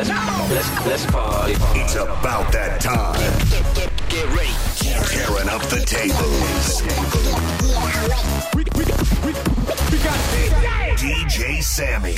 Let's, let's, let's party. It's about that time. Get, get, get ready. Tearing up the tables. We, we, we, we got DJ, DJ Sammy.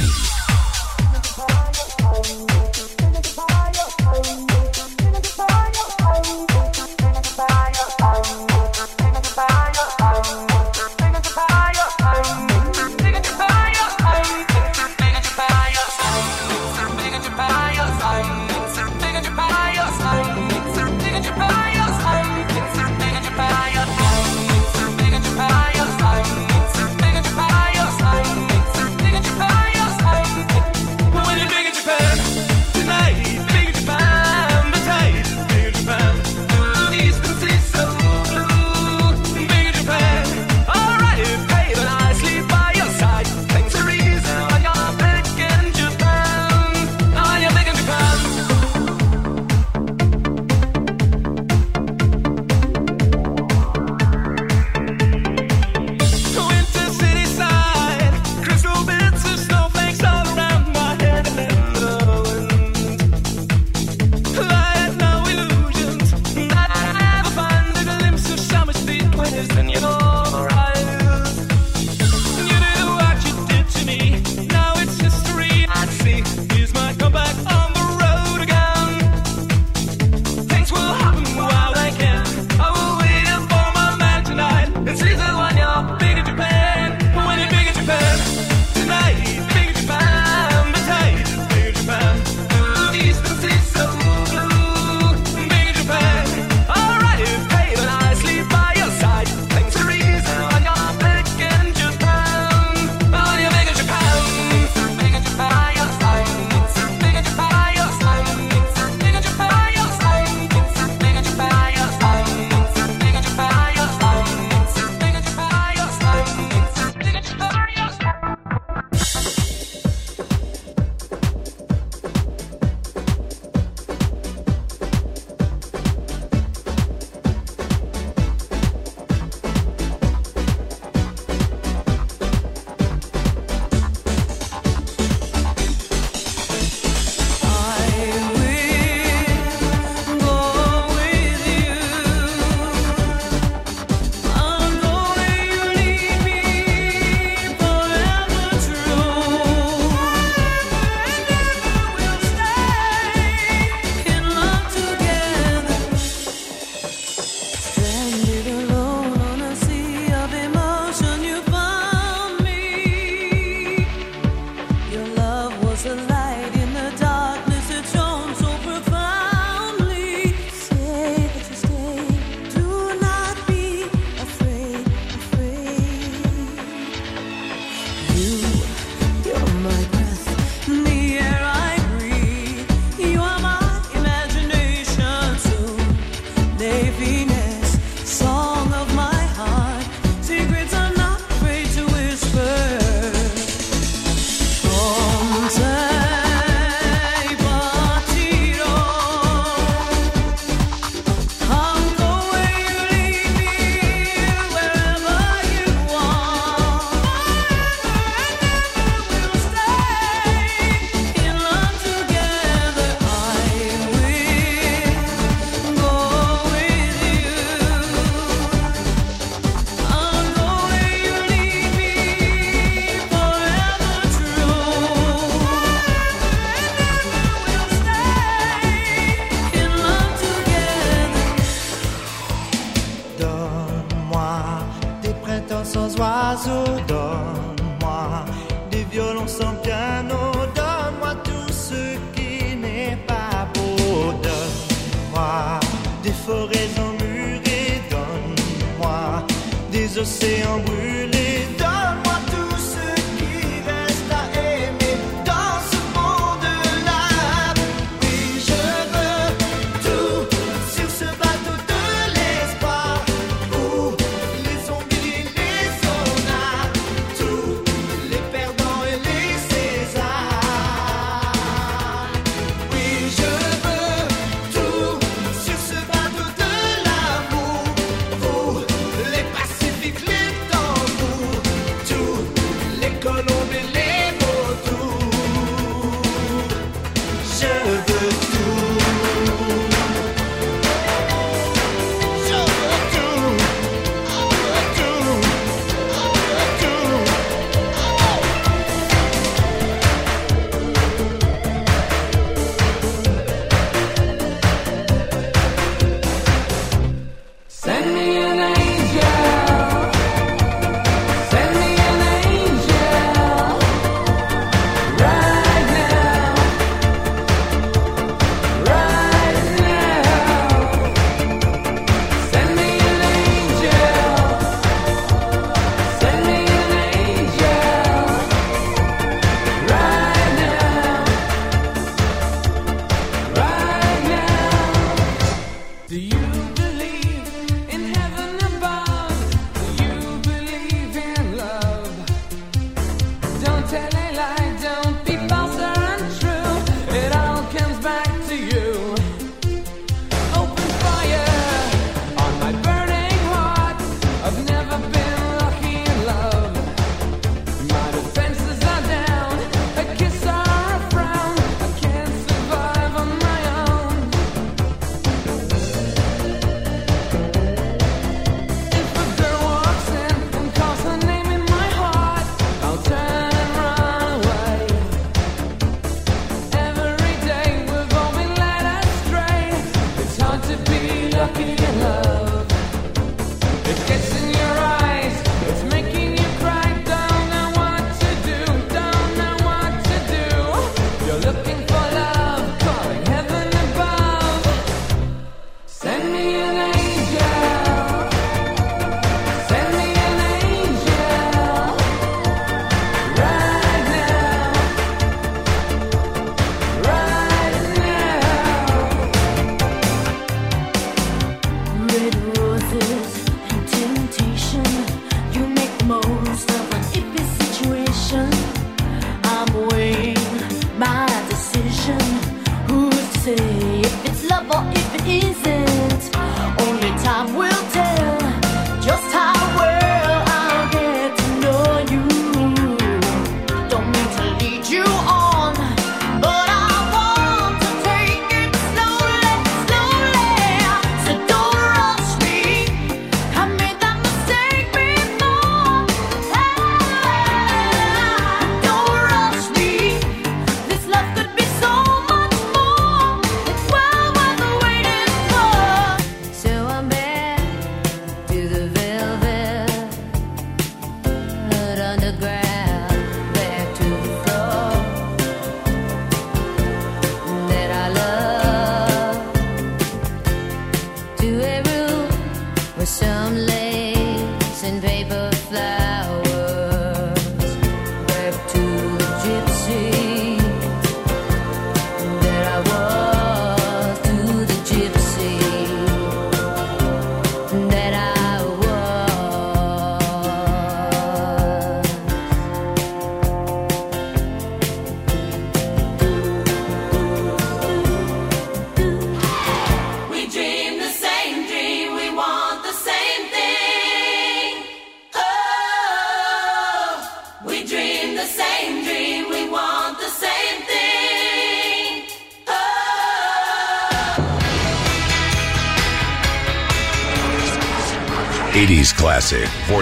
Forti-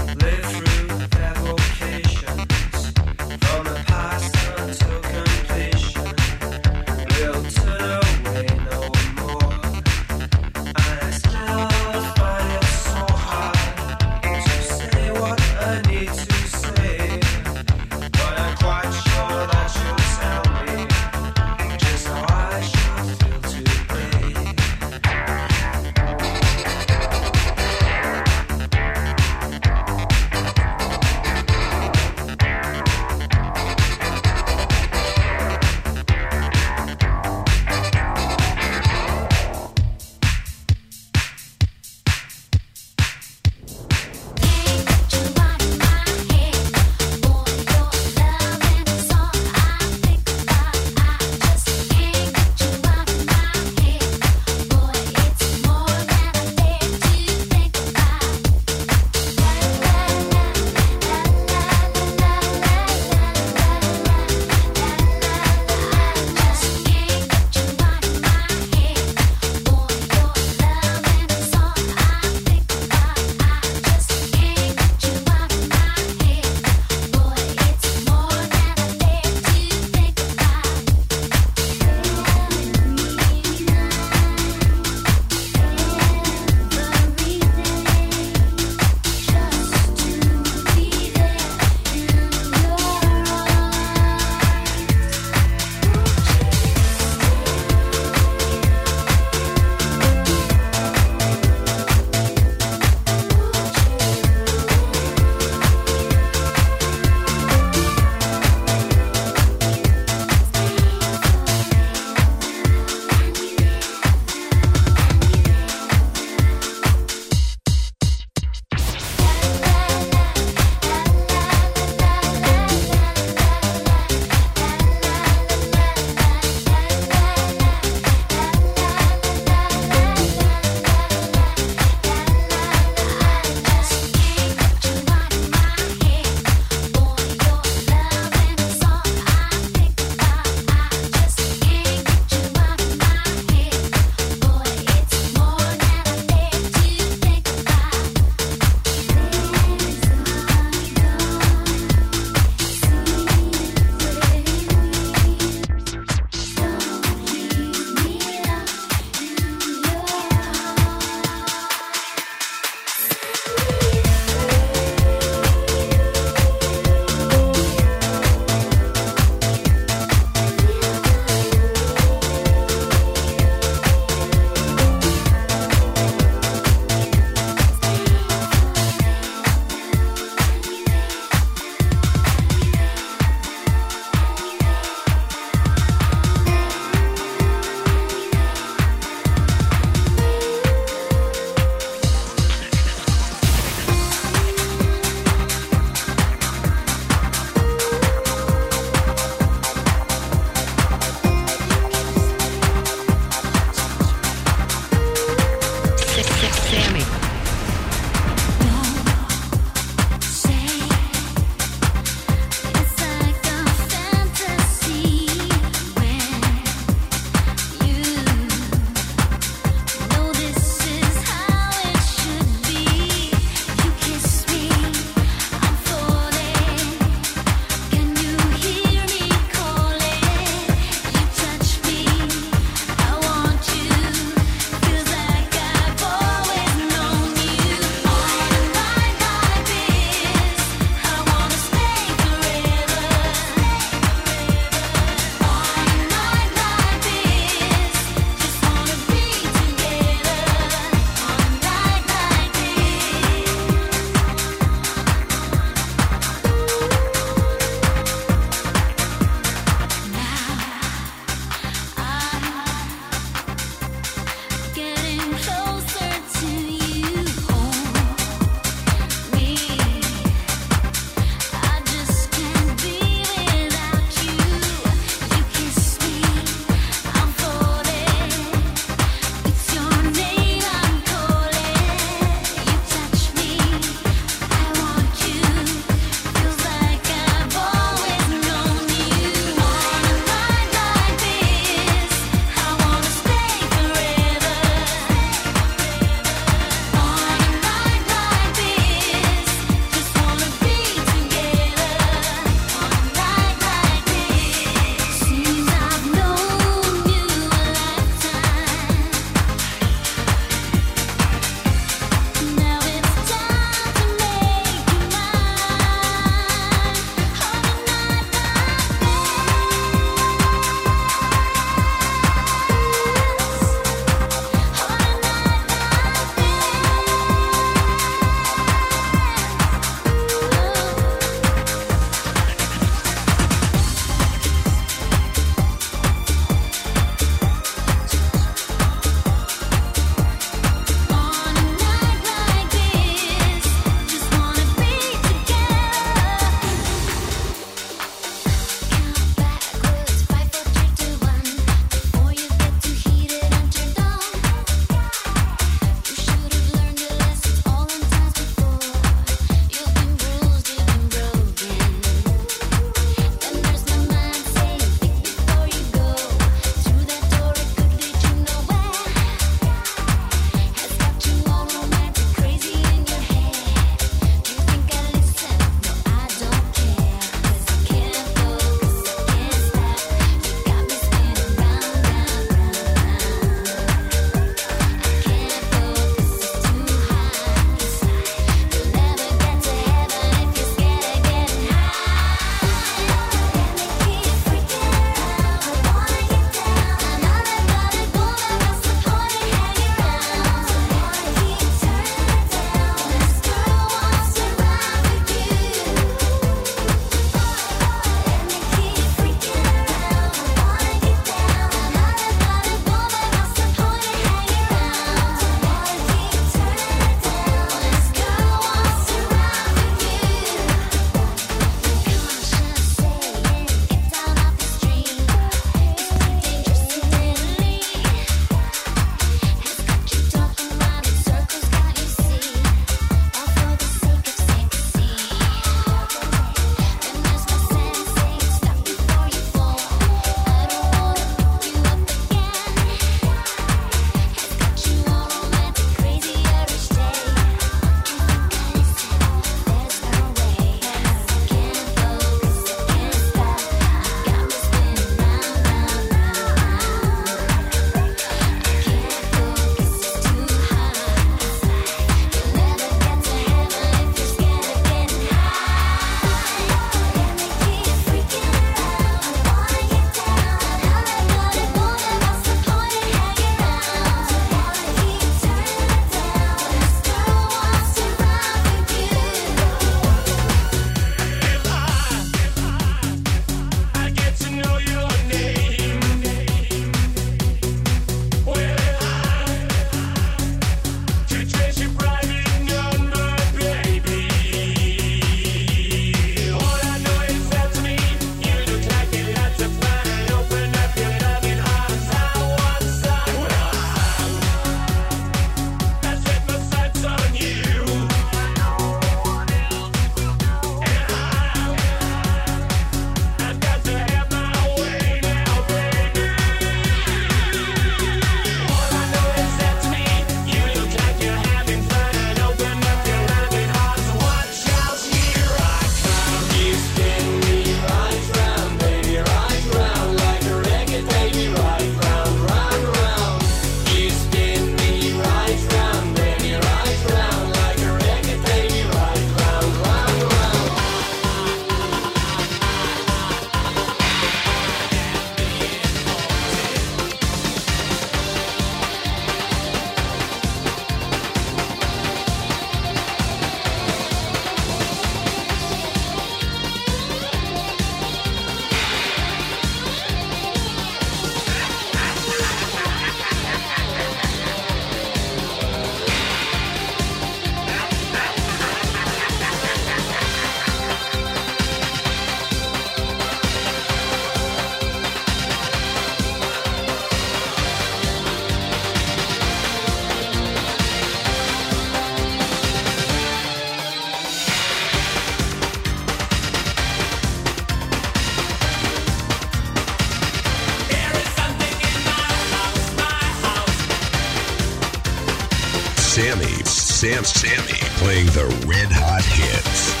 Sam, Sammy, playing the red hot hits.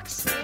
box.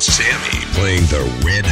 Sammy playing the red